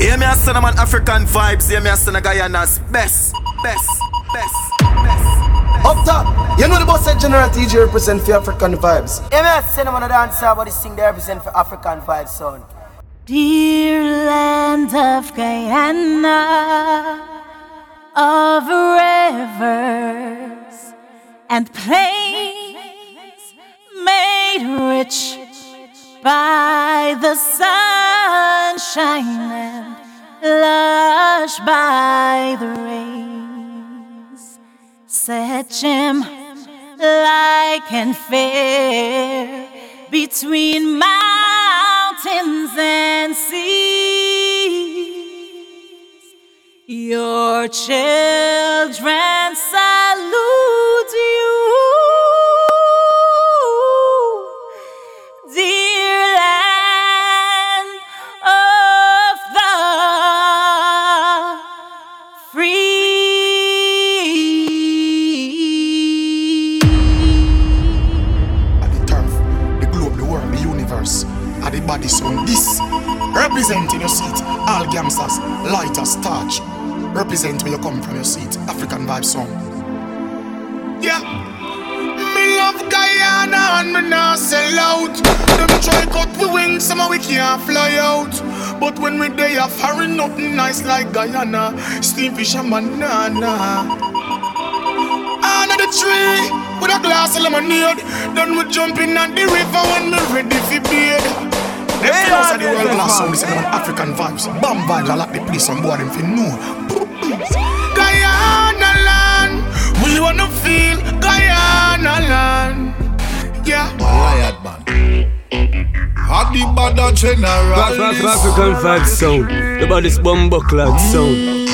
Hear me a son man African vibes, hear me a son of Guyana's best, best, best, best. Up top, you know the boss said General TJ represent for African vibes. Hear me a son man dancer, but this thing they represent for African vibes, son. Dear land of Guyana, of rivers and plains made rich by the sunshine and lush by the rains. Set Jim like and fair between mountains and seas. Your children salute you. Body sound. This representing your seat. All gangsters, lighters, touch. Represent where you come from your seat. African vibe song. Yeah. Me love Guyana and me not sell out. Them try cut we wings, somehow we can't fly out. But when we day a foreign, nothing nice like Guyana. Steam fish and banana. Under the tree with a glass of lemonade. Then we jump in on the river when we ready for bed. Them hey, close the world class sound is an African vibes. Bomb vibes, I like the place on board them for know. Guyana land, we wanna feel Guyana land. Yeah. Riot man. Adi Bada General. African vibes sound. The body's bumbo cloud sound.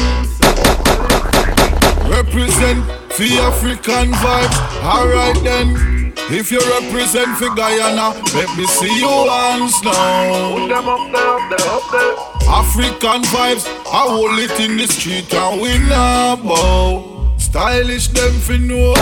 Represent the African vibe. Alright then. If you represent for Guyana, let me see your hands now. Put them up there, up there, up there. African vibes, I hold it in the street and we now bow. Stylish them for know.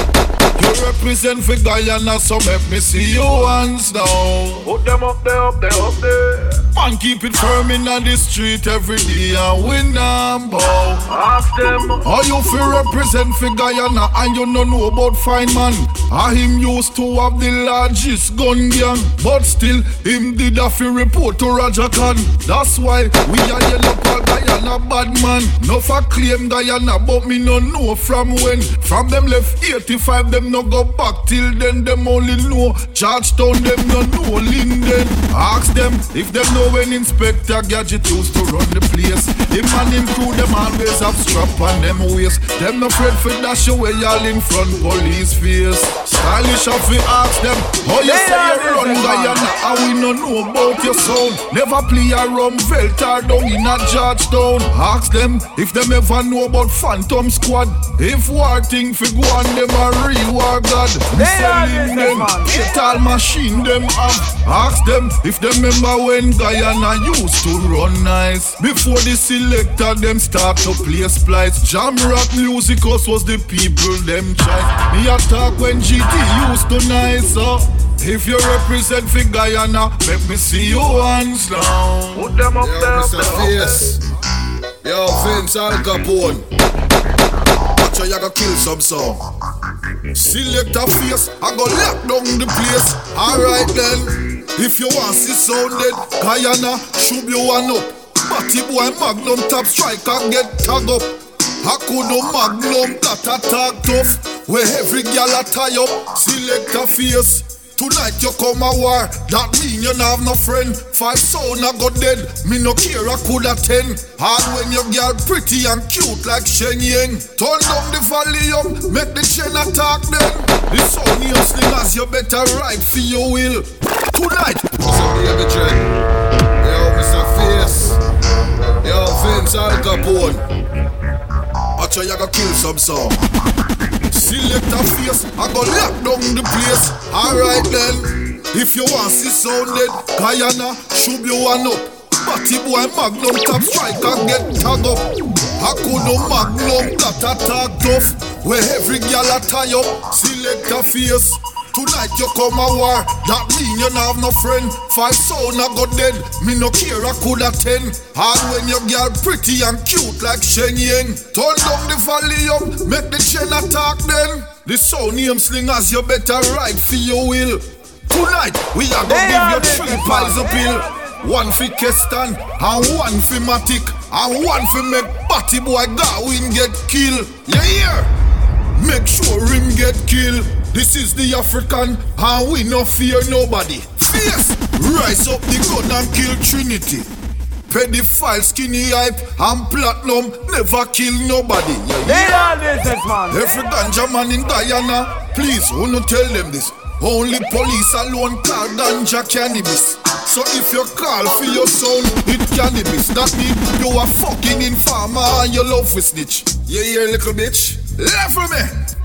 You represent for Guyana, so let me see your hands now. Put them up there, up there, up there. Man, keep it firm in the street every day and win number. Ask them how you feel represent for Guyana and you don't know about fine man. I him used to have the largest gun gang, but still him did a fi report to Roger Khan. That's why we are yellow for Guyana bad man. No for claim Guyana, but me no know from when. From them left 85, them no go back till then. Them only know Georgetown, them no know Linden. Ask them if them know when Inspector Gadget used to run the place. Him and him crew, them always have strap on them waist. Them no afraid for dash away all in front police face. Stylish of we ask them, how you say you run Guyana, and we no know about your sound. Never play a rum veltar down in a Georgetown. Ask them if them ever know about Phantom Squad. If war thing fi go on them a real war god. We selling them, get all machine them have. Ask them if them remember when Guyana Guyana used to run nice. Before the selector them start to play splice. Jam rock music us was the people them try. Me attack when GT used to nice up. If you represent for Guyana, let me see your hands now. Put them up Yo, there. Mr. Face. Yo, Vince Al Capone. Watch how you go kill some song. Select a face, I go lock down the place. Alright then. If you want see sounded, Guyana, shoot you one up. Batty boy Magnum top striker get tag up. I could no Magnum that attack tough. Where every gal a tie up, select a face. Tonight you come a war, that mean you not have no friend. Five sound a go dead, me no care I coulda ten. Hard when your girl pretty and cute like Shen Yen. Turn down the volume, make the chain attack them. The sound you sling as you better ride for your will. Tonight, What's up? Yo, Mr. Face. Yo, Vince Al Capone. Watch how you go kill some song. Select a face, I go lock down the place. Alright then, if you want to see sounded, Guyana, shoot you one up. Batty boy Magnum top striker get tag up. I could no Magnum that attack tough. Where every gal a tie up, select a face. Tonight you come a war, that mean you not have no friend. Five sound a go dead, me no care I coulda ten. And when your girl pretty and cute like Shen Yang, turn down the volume, make the chain attack then. The sound name slingers, you better ride for your will. Tonight we are gonna give you three pies of pill. One for Kestan, and one for Matic, and one for make Batty boy Darwin get killed. Yeah, yeah. Make sure him get killed. This is the African, and we no fear nobody. Fierce, rise up the gun and kill Trinity. Pedophile, skinny hype, and platinum never kill nobody. Yeah, yeah. Every ganja man in Guyana, please, who no tell them this? Only police alone call ganja cannabis. So if you call for your son, it cannabis. That mean you are fucking informer and you love for snitch. Yeah, yeah, little bitch. Left for me.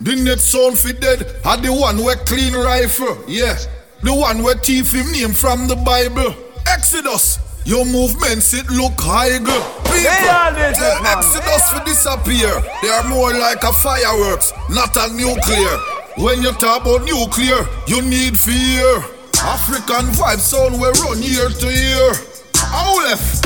The next sound for dead are the one where clean rifle. Yeah. The one where thief him name from the Bible. Exodus. Your movements it look high girl. People, tell Exodus to disappear. They are more like a fireworks, not a nuclear. When you talk about nuclear, you need fear. African vibe sound we run year to year. How left?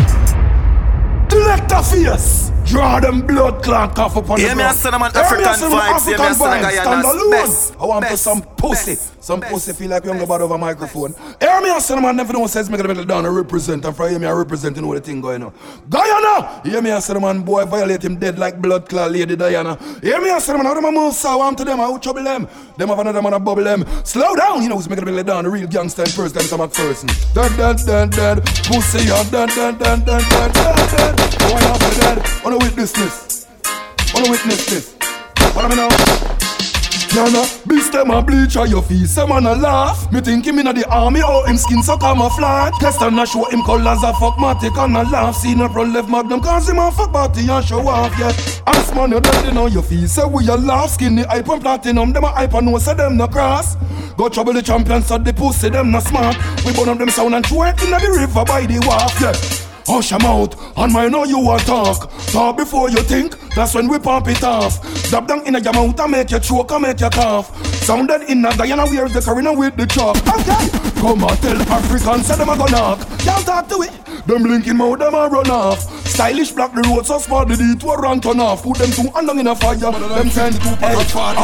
Selector fierce. Draw them blood clot cough upon Yeah, the ground. son of man Hear me African a man vibes, yeah, me a African son of vibes. Guyana's Stand alone. best, I want to best, some pussy. best, Some best, pussy feel like go about over microphone. Hear me a son of man never know says me gonna be down and represent. And for hear me a represent you know the thing going on. Guyana! Hear me a son of man boy violate him dead like blood clot lady Diana. Hear me a son of man how them a move so warm to them how trouble them. Them have another man a bubble them. Slow down, you know who's making me down the real gangster in first time some McPherson. Dead, dead, dead, dead. Pussy dead, dead, dead, dead, dead, dead, dead. Why not dead? On a witness this. Wanna witness this? I mean now? Yana, beast them a bleach on your face, some man a laugh. Me think him inna the army, oh him skin so camouflage. Keston a show him colors a fuck matic and a laugh. See no front left magnum, cause him a fuck body and show off, yeah. Ask man you in on your face, say we a laugh. Skinny hype and platinum, them a hype and no say them no cross. Go trouble the champions, so the pussy them no smart. We burn up them sound and throw it inna the river by the wharf, yeah. Hush your mouth, and my know you want talk. Talk before you think, that's when we pump it off. Drop down in your mouth and make you choke and make you cough. Sounded in a Guyana, where's the carina with the chalk? Okay, come on, tell Africans, say them a go knock. Can't talk to it. Them blinking mouth, them a run off. Stylish block the road, so spot the detour run turn off. Put them two hand down in a fire. Them send two hey, African,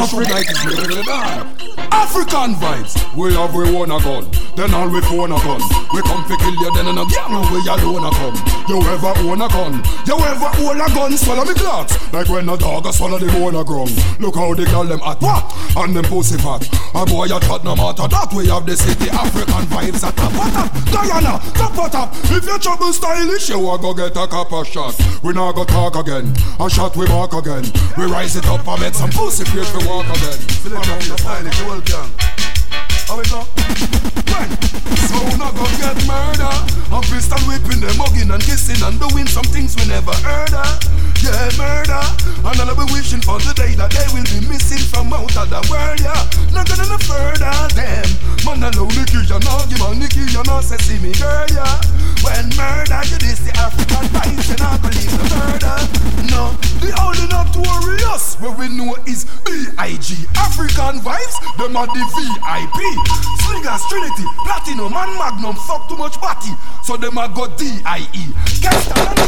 African vibes. We have we one a gun, then all we phone a gun. We come to kill you, then in a gang we alone a come. You ever own a gun? You ever own a gun? Swallow me clocks like when a dog a swallow the bone a ground. Look how they call them at what? And them pussy fat. A boy a chat no matter that we have the city African vibes at top what up? Guyana, top what up? If you trouble stylish, you a go get a copper shot. We not go talk again. A shot we walk again. We rise it up and make some pussy page we walk again. Select the stylish, you will can. How it go? When? So not go get murder. A pistol whipping them, mugging and kissing and doing some things we never heard of. Yeah, murder. And I'll be wishing for the day that they will be missing from out of the world, yeah. Not gonna no further, them. Man, alone, Nicky, you know, give on Nicky, you know, say, see me, girl, yeah. When murder, you this the African vibes, you not believe the murder. No, the only notorious, what we know is B.I.G. African vibes, them are the VIP. Slingers, Trinity, Platinum, and Magnum, fuck too much body, so them a go D.I.E.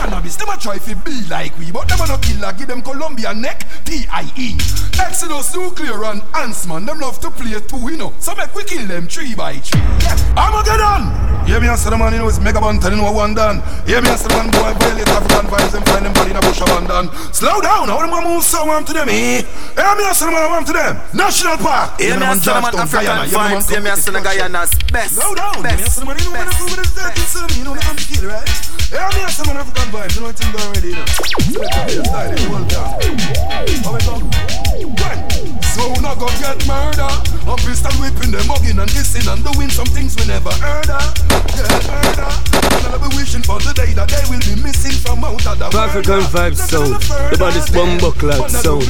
And cannabis, them a try fi be like we, but them a no killer, give them Columbia neck, P.I.E. Exodus, Nuclear, and Ants-Man, them love to play too, you know, so make we kill them three by three. Yeah, Armageddon! Hear me a son of man, you know, it's Mega Bun, telling what one done. Hear me a son of man, boy, violate African vibes and find them body in a bush abandoned. Slow down, how them a move so warm to them, eh? Hear me a son of man, warm to them. National Park. Yeah, me a son of man African vibes, yeah, me a son of Guyana's best, Slow down, best, me a son of man, you know when I go with the dirty son, you know I'm kill, right? Hear me a son of man African vibes, know it's there already, you know. Select a beer style, you will down. How go? When? So now go get murder. A pistol whipping them, mugging and kissing and doing some things we never heard of. Get murder. And I'll be wishing for the day that they will be missing from out of the world. African vibes sound. The baddest bumbo clad sound.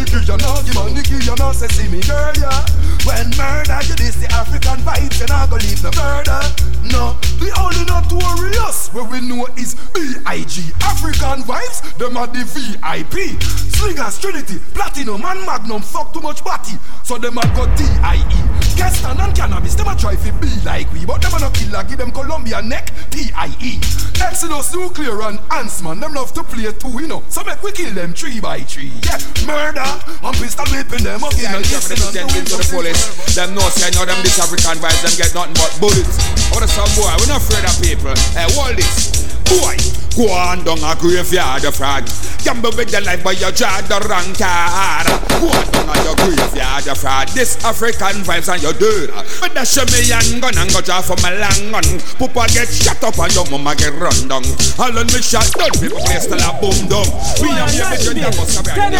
When murder, you this the African vibes, you not go leave the murder. No, the only notorious where we know is B.I.G. African vibes, them are the VIP. Slingers, Trinity, Platinum and Magnum fuck too much body, so them a got D.I.E. Kestan and cannabis, them a try fi be like we, but them a no killer, give them Columbia neck, P.I.E. Exodus, Nuclear and Ants, man, them love to play too, you know, so make we kill them three by three. Yeah, murder, and pistol whipping them up in Yeah, for listen them and send do to it the fullest. Them know say I know them this African vibes, them get nothing but bullets. What a some boy, we're not afraid of people. Hey, hold this. Boy, go on down a graveyard of fraud. Gamble with your life but you draw the wrong card. Go on down a your graveyard of fraud. This African vibes and you're dead. But that show me and gun and go draw for my long gun. Papa get shot up and your mama get run down. All on me shot down, people play still a boom down. We are here with you, that must have been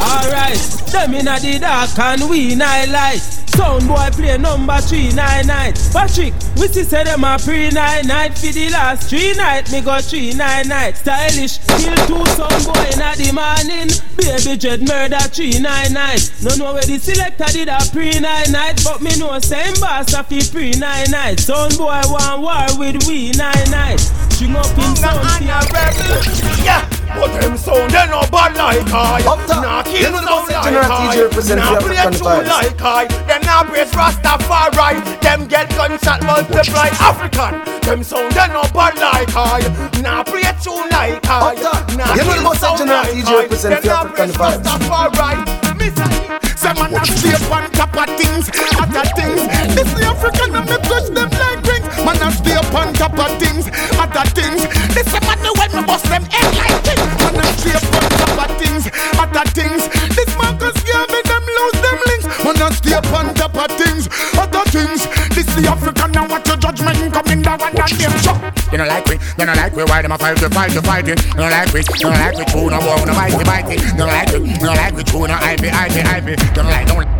Alright, them inna the dark and we night light. Sound boy play number three nine night. Patrick, we see say them a pre night night for the last three night. Me go three nine night. Stylish, kill two sound boy inna the morning. Baby dread murder three nine night. No know where the selector did a pre nine night, but me know same boss a fi pre nine night. Sound boy want war with we nine night. String up him sound fi a rebel. Yeah, but them sound they no bad like I. Up top, Nah you kill know the sound boss like General I. TJ represent Nah the play African tune vibes. like I. Them nah brace Rastafari. Them get gunshot multiply African. Them sound they no bad like I. Nah play tune like I. Up top, Nah you know the kill boss sound General like TJ I. represent Them the nah African brace vibes. Rastafari. Me say, say man a stay on top of things, other things. This the African and me touch them like rings. Man a stay on top of things, other things. This the man when me bust them head the African and watch your judgment coming down and them shot. You don't like me, you don't like me, why them a fight, you fight, you fight it. You don't like me, you don't like me, true, no war, no mighty, mighty. You don't like me, you don't like me, true, no IP, IP, IP. You don't like, don't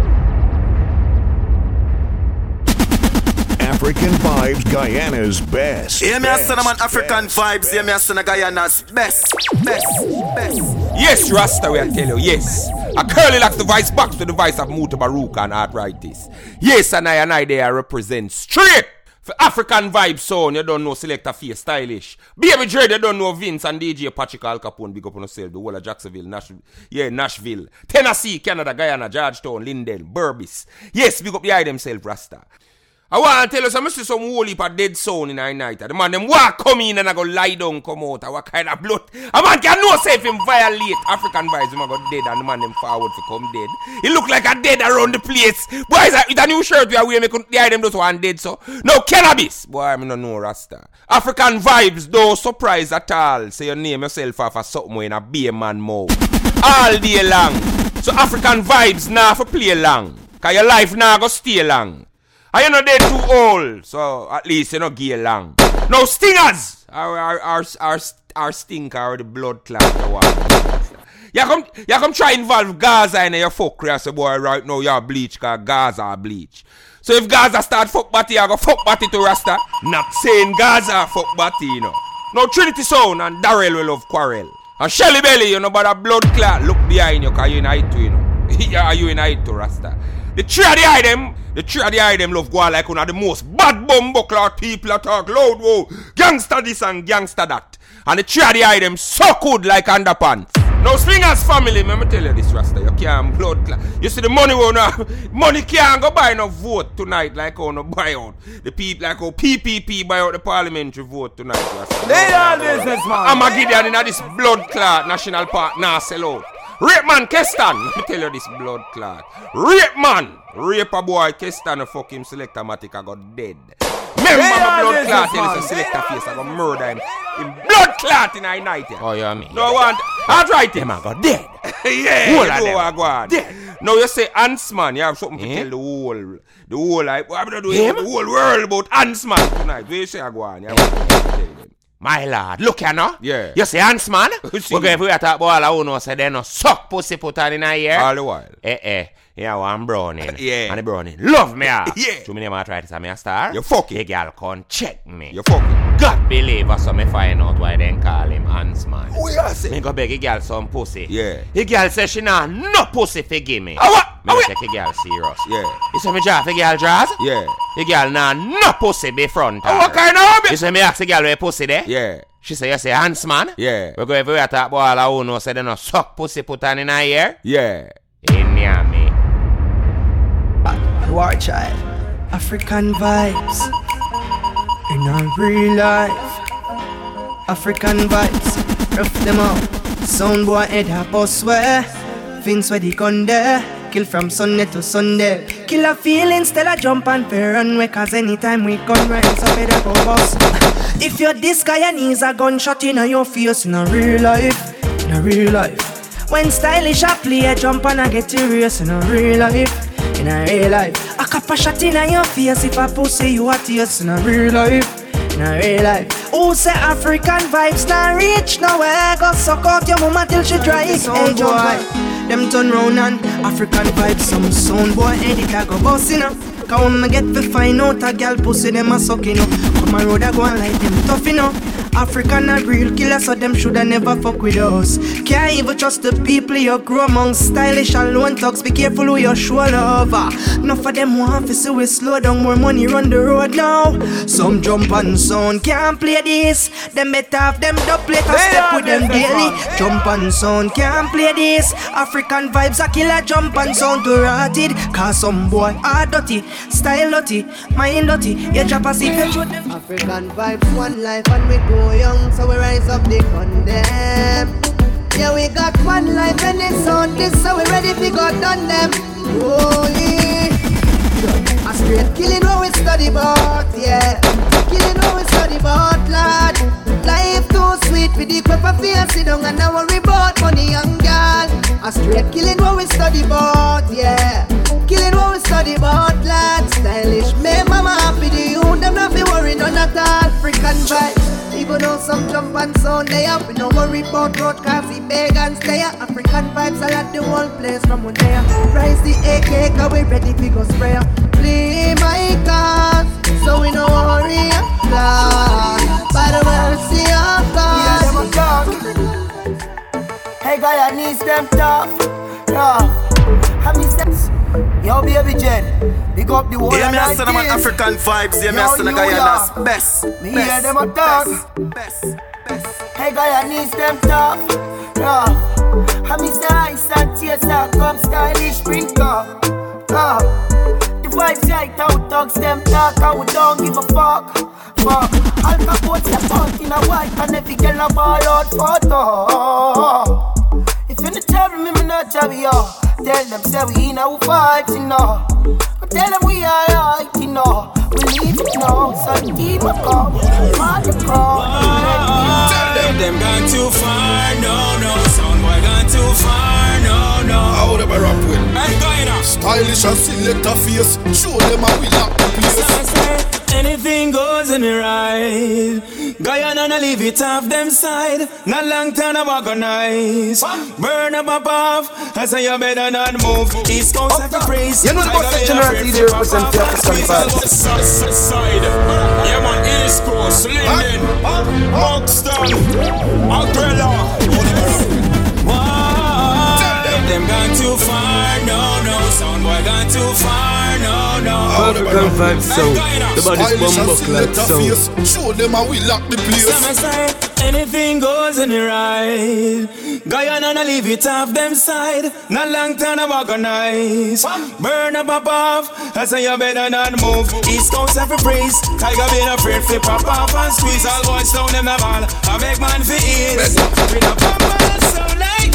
African Vibes Guyana's best. Hear me a best, son of man African best, vibes, hear me a son of Guyana's best, best, best. Yes, Rasta, we I tell you, yes. A curly like the vice box to the vice of Mutabaruka and arthritis. Yes, and I and I there represent straight for African vibe sound. You don't know Selector Face Stylish. Baby Dread, you don't know Vince and DJ Patrick Al Capone. Big up on yourself. The whole of Jacksonville, Nashville, yeah, Nashville, Tennessee, Canada, Guyana, Georgetown, Linden, Berbice. Yes, big up the eye themselves, Rasta. I want to tell you some, I see some heap of dead sound in our night. The man them walk come in and I go lie down, come out. I What kind of blood? A man can know if him violate African vibes, him a go dead and the man them forward to come dead. He look like a dead around the place. Boys, with a new shirt we are wearing, the eye them just one dead so. No cannabis. Boy, I no Rasta. African vibes, no surprise at all. Say you name yourself of something in a beer man mouth. All day long. So African vibes now for play long. Cause your life now go stay long. And you know they too old, so at least you know get long. No stingers! Our our our our, stinker or the blood clot what. You come you come try involve Gaza in your fuck a boy right now you bleach cause Gaza bleach. So if Gaza start fuck batty, I go fuck batty to Rasta. Not saying Gaza fuck batty, you know. No Trinity Sound and Darrell will love quarrel. And Shelly Belly, you know, but a blood clot look behind you cause you in height too, you know. yeah, you in height to Rasta. The three of the them, the three of the eye them love go on like one of the most bad bumbo clock people that talk loud, whoa. Gangster this and gangster that. And the three of the eye them so good like underpants. Now swingers family, let me tell you this, Rasta, you can't blood clot. You see the money will now, money can't go buy no vote tonight like how no buy out. The people like how PPP buy out the parliamentary vote tonight, Rasta. They are business, man. I'm a Gideon in this blood clot national park now sell out. Rape man Kestan, let me tell you this blood clot. Rape man, rape a boy Kestan a fuck him selector matic I got dead. Remember They my blood clot tell man. you selector face I got murder him. Him blood clot in a night. Oh, you mean? No one, I tried him. Them a go dead. yeah, Whole you of know them. what go. Dead. Now you say ants man, you have something Eh? to tell the whole, the whole like, I'm gonna do the whole world about ants man tonight. Where you say I go on? You have something to tell them. My lord, look here now. Yeah. You see ants man? We go if we talk about all who know say they no suck pussy put on in a ear. All the while. Eh eh. Yeah, one browning. Yeah. And the browning love me. ah. Yeah. To me name to say me a star. You fuck The girl come check me. You fucking. God believe us so me find out why they call him Hans man. Who you say? Me go beg the girl some pussy. Yeah. The girl say she nah no pussy fi give me. Ah, what? Me Ah, wait. take the girl serious. Yeah. You say me draw the girl draws? Yeah. The girl nah no pussy be front. Ah, her. what kind of? You say me ask the girl where pussy there? Yeah. She say you say Hans man? Yeah. We go everywhere talk about all who know say they no suck pussy put on in her ear. Yeah. In me. War child. African vibes. In our real life. African vibes. Rough them up. Sound boy head up us where. Vince where the gun there. Kill from Sunday to Sunday. Kill a feeling, still a jump and fair runway. Cause anytime we gun rise up head up boss. If you're this guy and he's a gunshot in your face in a real life. In a real life. When stylish I play a jump and I get serious in a real life. In a real life. I cap a shot in your face if I pussy you a taste in a real life. In a real life. Who say African vibes not reach nowhere? Go suck out your mama till she dry. Hey, boy. Them turn round and African vibes some sound boy edit I go boss you know. Cause when me get to find out a girl pussy them a suck you know. Come a road I go and like them tough know. African a real killer so them shoulda never fuck with us. Can't even trust the people you grow among stylish and lone thugs. Be careful who you show love. ah. Enough of them want to see we slow down more money run the road now. Some jump and sound can't play this. Them better have them plate and step with them daily. Jump and sound can't play this. African vibes a killer jump and sound to rotted. Cause some boy are dirty, style dirty, mind dirty. You drop a seat. African vibes, one life, and we go young, so we rise up the condemn. Yeah, we got one life, and it's on this, so we ready to go done them. Holy, a straight killing what we study about, yeah. Killing some jump and sound they up, we no worry about road cause we beg and stay. African vibes, I like the whole place from one day. Rise the AK, cause we ready to go spray. Play my cards, so we no worry God. By the mercy of God. Hey, guy, I need them tough. Yeah. Have me sense. Yo, baby Jen. Big up the whole Yeah, me a of son of my 90s. African vibes. Yeah, me Yo, son of New Guyana's best. Me best, hear them a talk. Best, best. Hey, guy, I need them tough. Yeah. I miss the ice and tears that come stylish drinker. Yeah. The vibes right out, dogs them talk, and we don't give a fuck. Fuck. Al Capone step out in a white and every girl a ball out photo. If you not tell me, me not tell you. Tell them say we in our vibes, you know. But tell them we are right, you know. We leave it now, so keep a call. Mark the call. Tell them them gone too far, no, no. Sound boy gone too far, no, no. How them a rap with? Hey, Guyana. Stylish and select a face. Show them how we lock the place. Anything goes in the ride. Guyana no leave it off them side. Not long time I organize. Burn up up off. I say you better not move. East Coast have to praise. You know the boss section around DJ represent the African. Side. Yeah man, East Coast, Linden, Buxton, Umbrella. Wow. Them gone too far, no, no. Sound boy gone too far, no, no. African vibe sound. The body's Stylish and bumbuck like select sound. Show them how we lock the place. Some say anything goes in the ride. Guyana no leave it off them side. Not long time I organize. Burn up up off. I say you better not move. East Coast every breeze. Tiger been afraid fi pop off and squeeze. All boys down them the ball. I make man fi ease. Bring a pump and sound like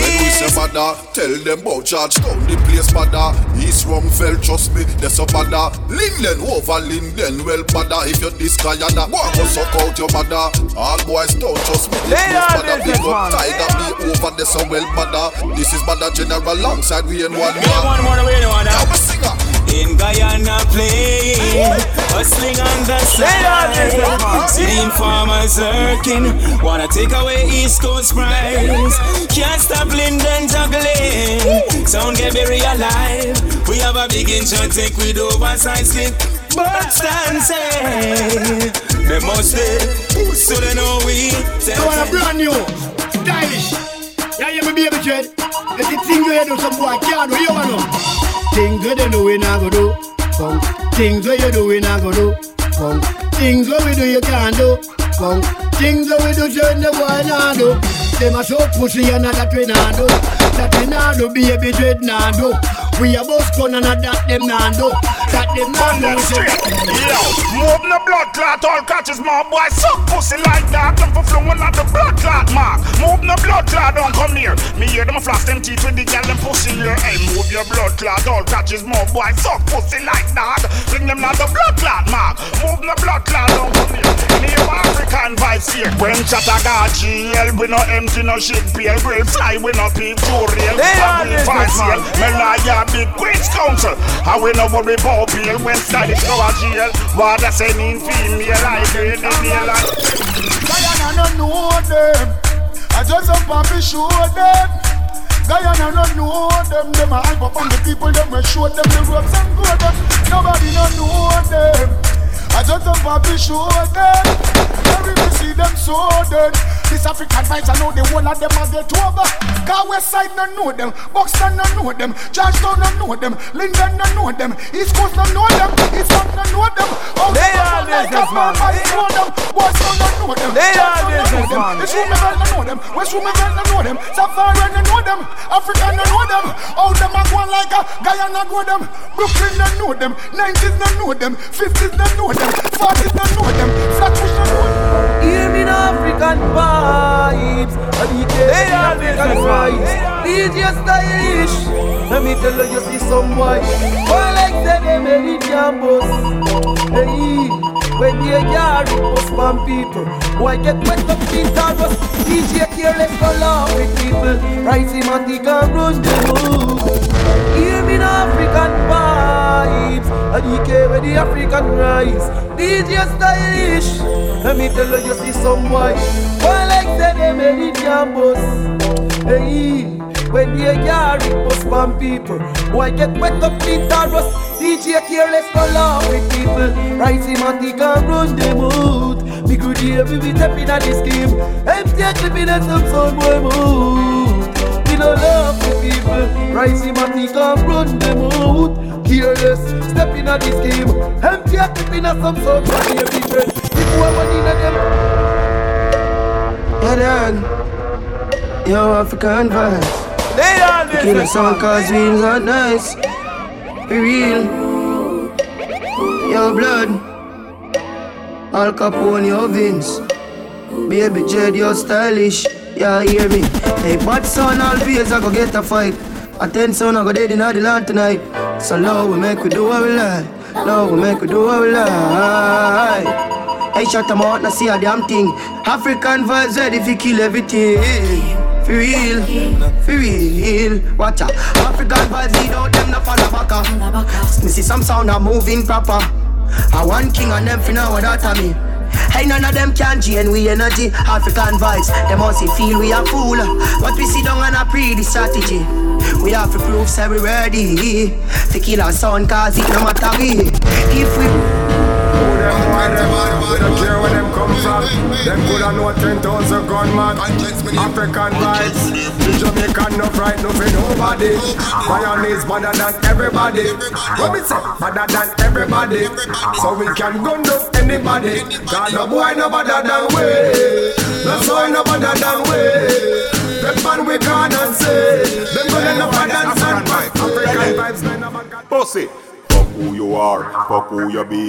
When we say this. bada, tell them about charge down the place bada. East Ruimveldt, trust me, that's a bada. Linden over Linden, well bada. If you're this guy yada, go and go suck out your bada. All boys don't trust me, this is place down bada. this Big one. up Tiger, be over there so well bada. This is bada general alongside we and one Me one more way to one. Now we singer. In Guyana playing, hustling on the side. Seeing farmers working, wanna take away East Coast prize. Can't stop Linden juggling, sound get very alive. We have a big intro take with oversized slip. But stand say, they must stay, so they know we. I want a brand new, stylish. Yeah, you me baby dread. Let the thing you do, some boy can't do. You know? Things where they know we not go do. Punk. Things where you do we not go do. Punk. Things where we do you can't do. Punk. Things where we do certain the boy not do. Them a show pussy and that we not do. That we not do, baby dread not do. We a boss gun and that them not do. That them not On do. the street, yo, move the blood clot, all catches my boy, suck pussy like that. Them for flowing like the blood clot mark. Move the blood clot, don't come near. Me hear them floss them teeth with the gal them pussy here. Hey, move your blood clot, all catches my boy, suck pussy like that. Bring them like the blood clot mark. Move the blood clot, don't come near. Me hear African vibes here. When chatter got GL, we no empty, no shit, pale, grill fly, we no peep, too real. They are And we this, fight man. seal. Melaya big Queen's Counsel. I will no worry about bail when study go a jail. What I say in female, I the. Guyana no know them. I just up and be show them. Guyana no know them. Them a hype up on the people. Them we show them the ropes and go them. Nobody no know them. I just up and be show them. Every we see them so dead. This African I know the whole of them a get over. Cause West Side no know them, Buxton no know them, Georgetown no know them, Linden no know them, East Coast no know them, East Coast no know them. All They are like business man. man, know them, West Coast no know them, They are Georgetown no business know them, man. East Ruimveldt no know them, West no know them, Safari no know them, Africa no know them. All them a go like a Guyana go them, Brooklyn no know them, 90s no know them, 50s no know them, 40s no know them, Flatbush no know them. The African vibes. And they are African vibes. DJ stylish. Let me tell you, you see some boy Boy like say they made it campus Hey, when they are it was from people. Boy get wet up in Taurus DJ careless go laugh with people. Matic and run the mood Hear me the African vibes. And he came with the African rise. DJ stylish. Let me tell you, you see some boy Like they made it campus Hey, when they are it was from people Boy get wet up in Taurus DJ careless go laugh with people. Rising Matic and run the mood. Me good here, we be tapping at the scheme. MTA clipping at some son boy mood. We no love the people. Rising Matic and run the mood. Careless, stepping at the scheme. MTA clipping at some son boy dread If one money in them Yeah, dog Yo, African vibes. They are this Kill a song cause we not nice. Be real. Yo, blood. Al Capone, yo, Vince. Baby Jed, yo, stylish. Yeah, hear me? Hey, bad son, always I go get a fight. A ten son, I go dead in the land tonight. So Lord, we make we do what we like. Lord, we make we do what we like Hey, shut them out, not see a damn thing. African vibes ready fi kill everything. For real, for real. Watch out. African vibes lead out them not follow back up. Me see some sound a moving proper. I want king and them know what that a me Hey, none of them can drain we energy. African vibes, them must feel we a fool. But we sit down and a pre the strategy. We have to prove say we ready. To kill our son cause it no matter we If we We don't care where them come from. Them coulda know 10,000 gunman. African vibes. The Jamaican no fright, no for nobody. Pioneers better than everybody. What we say? Better than everybody. So we can gun up anybody. Cause no boy no better than we. No boy no better than we. Them man we can't say. Them gonna no better than African never Pussy. Who you are, fuck who you be.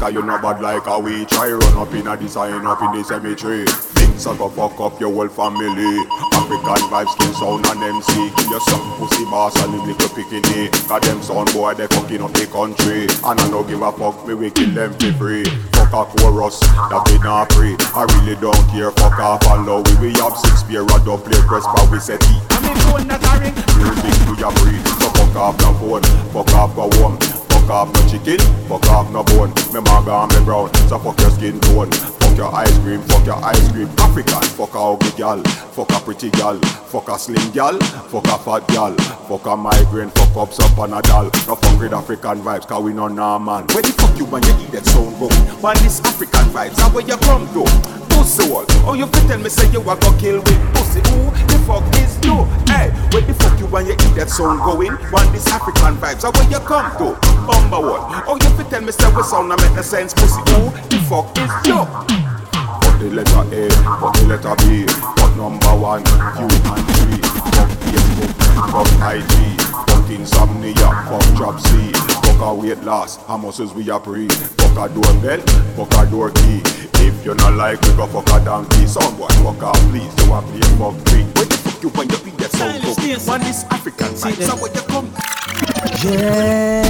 Cause you know bad like how we try run up in a design up in the cemetery. Things are go fuck up your whole family. African vibes, skin sound and MC. Give you some pussy boss and live little picking Cause them sound boy they fucking up the country. And I don't give a fuck, me we kill them for free. Fuck a chorus, that we not free. I really don't care, fuck off and low. We we have six pair of double press but we set it. I'm phone that I ring. Music to your breed. So Fuck off no phone, fuck off go home. Fuck off no chicken, fuck off no bone. Me maga and me brown, so fuck your skin tone. Fuck your ice cream, fuck your ice cream. African, fuck a ugly gal, fuck a pretty gal, fuck a slim gal, fuck a fat gal, fuck a migraine, fuck up a doll. No fuck with African vibes, cause we no nah man. Where the fuck you when you eat that sound go? Why this African vibes, how where you come to? Pussy wall, oh you fit tell me say you a go kill with pussy. Who the fuck is you? Hey, where the fuck you when you eat that sound going? Want this African vibes, how where you come to? Bumba wall, oh you fit tell me say we sound a make no sense, pussy. Who the fuck is you? Put the letter A, put the letter B, put number one, Q and G. Fuck fuck IG, fuck insomnia, fuck C, fuck our weight loss, how much is we a pre? Fuck a doorbell, fuck a door key. If you're not like, we go fuck a donkey. Someone fuck out, please. Do I play fuck free? Where the fuck you when you beat that song go? One is African vibes, so where you come? Yeah,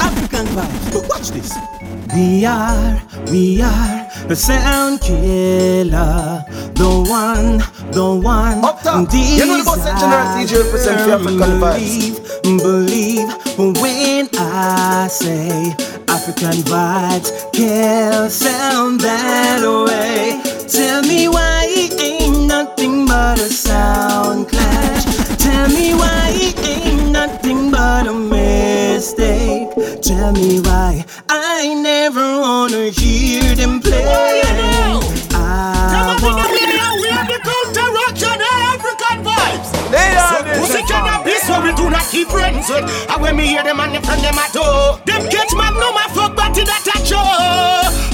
African vibes. But watch this. We are, we are the sound killer, the one, the one. Up top, you know the boss general DJ represent for African vibes. Believe, believe when I say African vibes can sound that way. Tell me why it ain't nothing but a sound clash. Tell me why it ain't nothing but a mistake. Tell me why I never wanna hear them play. I want. We have the counter rock and African vibes. They are so the pussy best can so we do not keep friends with. And when me hear them and them from them at all, them catch magnum and fuck body that a show.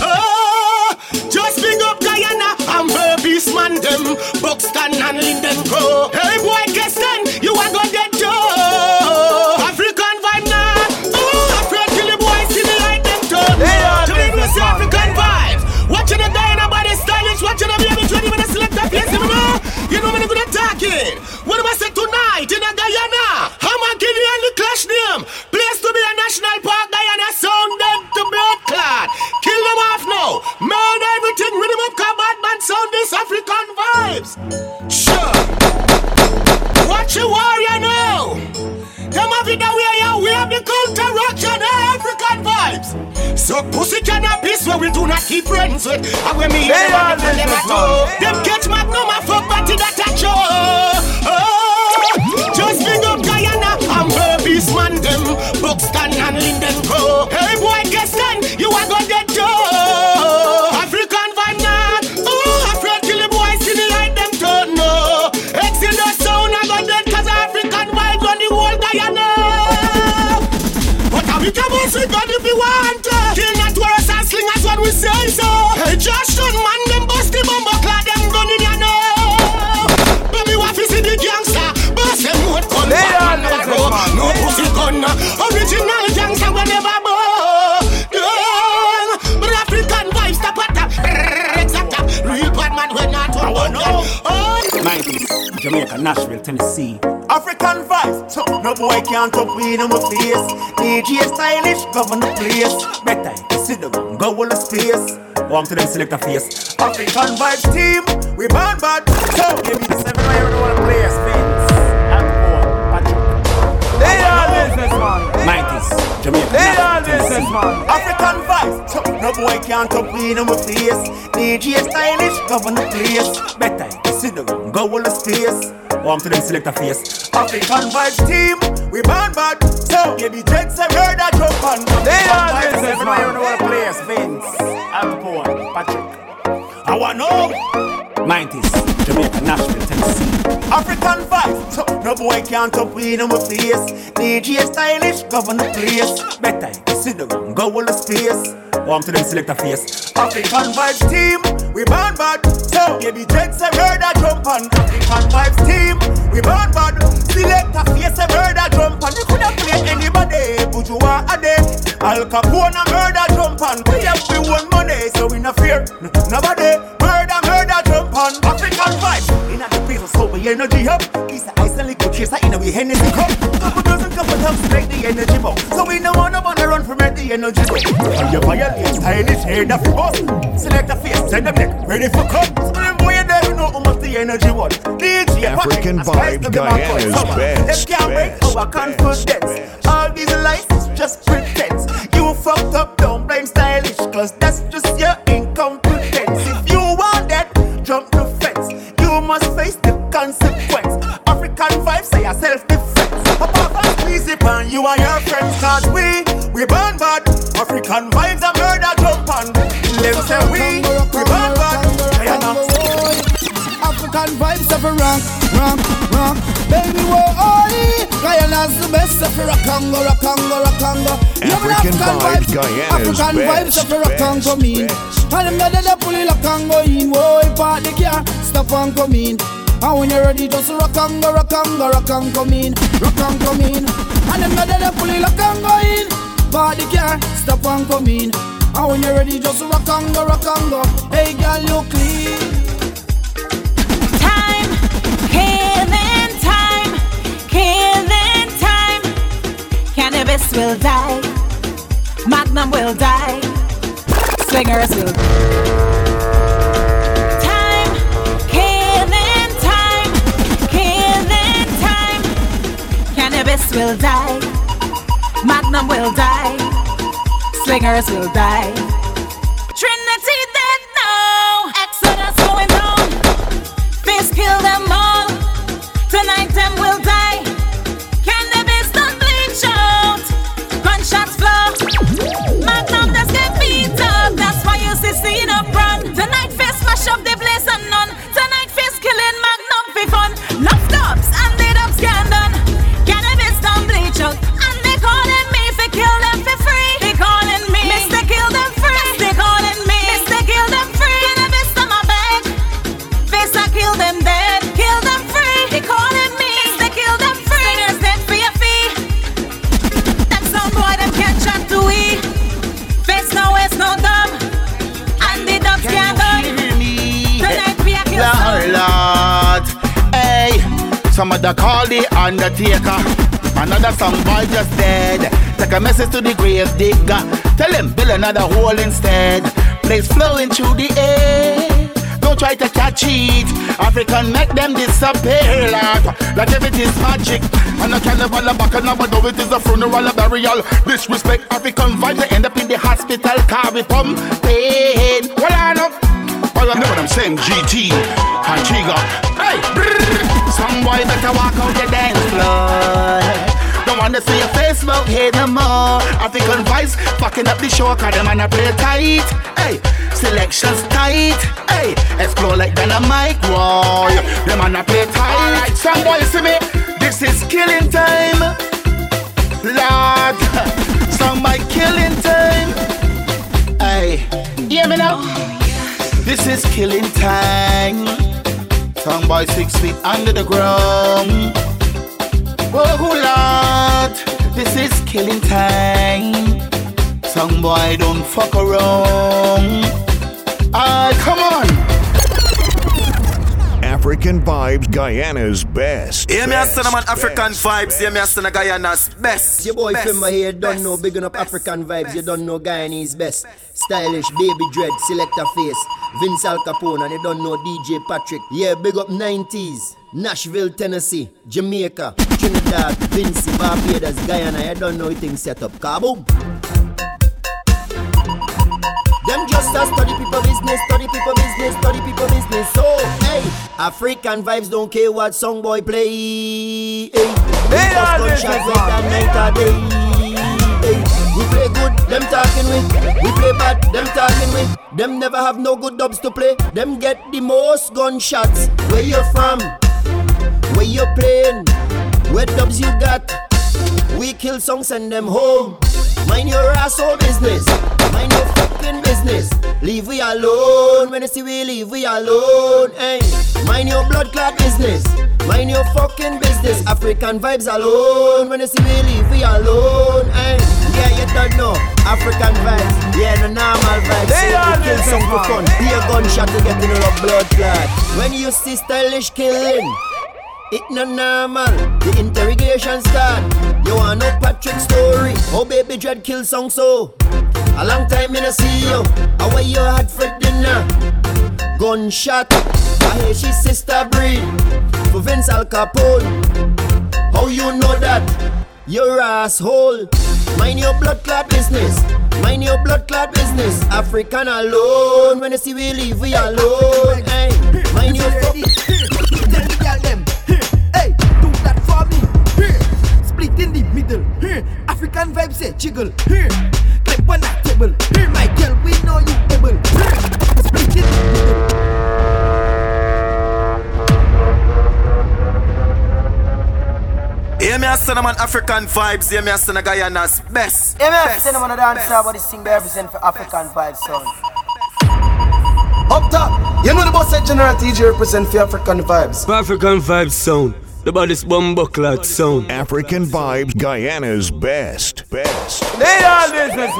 Oh, just big up Guyana and Berbice man them, Buxton and Linden Crow. Me Jamaica, Nashville, Tennessee. African vibes, so no boy can't we in my face. DJ stylish, govern the place. Better sit down, go all the space. Warm to them select a face. African vibes team, we born bad. So give me the seven I don't wanna play a Spence. I'm. They are businessman. 90s, Jamaica. They are Tennessee. African vibes, so no boy can't we in my face. DJ stylish, govern the place. Better sit down, go all the space. Warm to them select a face. African vibes team, we born bad. So baby dreads a murder jump on. They are African vibes, businessman. everybody don't wanna play a Spence. I'm born, Patrick. I want know. 90s, Jamaica, Nashville, Tennessee. African vibes, so no boy can't we in my face. DJ stylish, govern the place. Better sit down, go all the space. Warm to them select a face. African vibes team, we born bad. So baby dreads a murder jump on. African vibes team, we born bad. Select a face a murder jump on. You coulda play anybody, but you are a day. Al Capone a murder jump on. We have we won money, so we no fear nobody. Murder, murder jump on. African vibes, in the place so we energy up. It's the ice and liquid chaser in a we Hennessy cup. Couple dozen couple times make the energy up. So we no wanna wanna from it, the energy up. And you violate stylish head of boss. Select a face, send them neck, ready for cut. So them boy there, you know how much the energy one. DJ African Vibe Guyana's best, Them can't break our confidence. All these lies is just pretense. You fucked up, don't blame stylish, cause that's just your incompetence. If you want that, jump the fence. You must face the consequence. African vibes say a self-defense. Apart from squeeze it you and your friends, cause we, we burn bad. African vibes a murder jump on. Them say we, we burn bad. African vibes of a rock, rock, rock. Baby, whoa, oi. Guyana's the best of a rock Congo, rock Congo, rock Congo. African vibes, Guyana's African vibes best, of a rock Congo mean. And them that they pull it like Congo in. Whoa, part the car, stop and come in. And when you're ready, just rock Congo, rock Congo, rock and come in, rock and come in. And them that they pull it like Congo in. Part the car, stop and come in. And when you're ready, just rock Congo, rock Congo. Hey, girl, you clean. Time, killing time, killing time. Cannabis will die, Magnum will die, Swingers will. Time, killing time, killing time. Cannabis will die, Magnum will die, Swingers will die. Undertaker. Another song boy just dead. Take a message to the grave digger. Tell him build another hole instead. Place flowing through the air. Don't try to catch it. African make them disappear like, like if it is magic. And I can't never back and never know it is a funeral, a burial. Disrespect Afrikan Vybz, they end up in the hospital car with pain. Well, I know. Well, I know what I'm saying, GT. Hey, some boy better walk out the. Wanna see your Facebook hate no more. Afrikan Vybz fucking up the show, cause them man a play tight. Hey, selections tight. Hey, explore like dynamite, boy. Them man a play tight. Alright, some boy see me. This is killing time. Lord, some boy killing time. Hey, hear me now. This is killing time. Some boy six feet under the ground. Oh Lord, this is killing time. Some boy don't fuck around. Ah, come on. Afrikan Vybz Guyana's best. Hear me a son of man best, African best, vibes, hear me a son of Guyana's best. Your boy best, Fimba here, don't know, bigging up Afrikan Vybz, you don't know Guyanese best. Stylish, baby dread, selector face, Vince Al Capone, and you don't know DJ Patrick. Yeah, big up 90s, Nashville, Tennessee, Jamaica, Trinidad, Vincy, Barbados, Guyana, you don't know anything set up. Kaboom! Them just a study people business, study people business, study people business. So, hey, Afrikan Vybz don't care what song boy play. Hey, we just gunshot with them night or day. Hey, we play good, them talking with. We play bad, them talking with. Them never have no good dubs to play. Them get the most gunshots. Where you from? Where you playing? Where dubs you got? We kill songs, send them home. Mind your asshole oh, business. Mind your fucking business. Leave we alone. When you see we leave we alone. Hey, mind your blood clot business. Mind your fucking business. Afrikan Vybz alone. When you see we leave we alone. Hey, yeah, you don't know. Afrikan Vybz. Yeah, the normal vibes. They Say are kill some for fun. Be a gunshot to get in a blood clot. When you see stylish killing. It no normal. The interrogation start. You want know Patrick story? Oh baby dread kill song so. A long time in a see you. How were you had for dinner? Gunshot. I hear she's sister breed for Vince Al Capone. How you know that? Your asshole. Mind your blood clot business. Mind your blood clot business. African alone. When you see we leave, we alone. Hey, mind your fuck. Split in. African vibe say jiggle. Clap on that table. My girl, we know you able. Split in the middle. Hear me a cinnamon Afrikan Vybz, hear me a cinnamon Guyana's best. Hey man, best, cinnamon dance but this thing represent for Afrikan Vybz sound. Up top, you know the boss said General TJ represent for Afrikan Vybz. Afrikan Vybz sound. The baddest bumbleclad sound. Afrikan Vybz, Guyana's best. Best. They are business,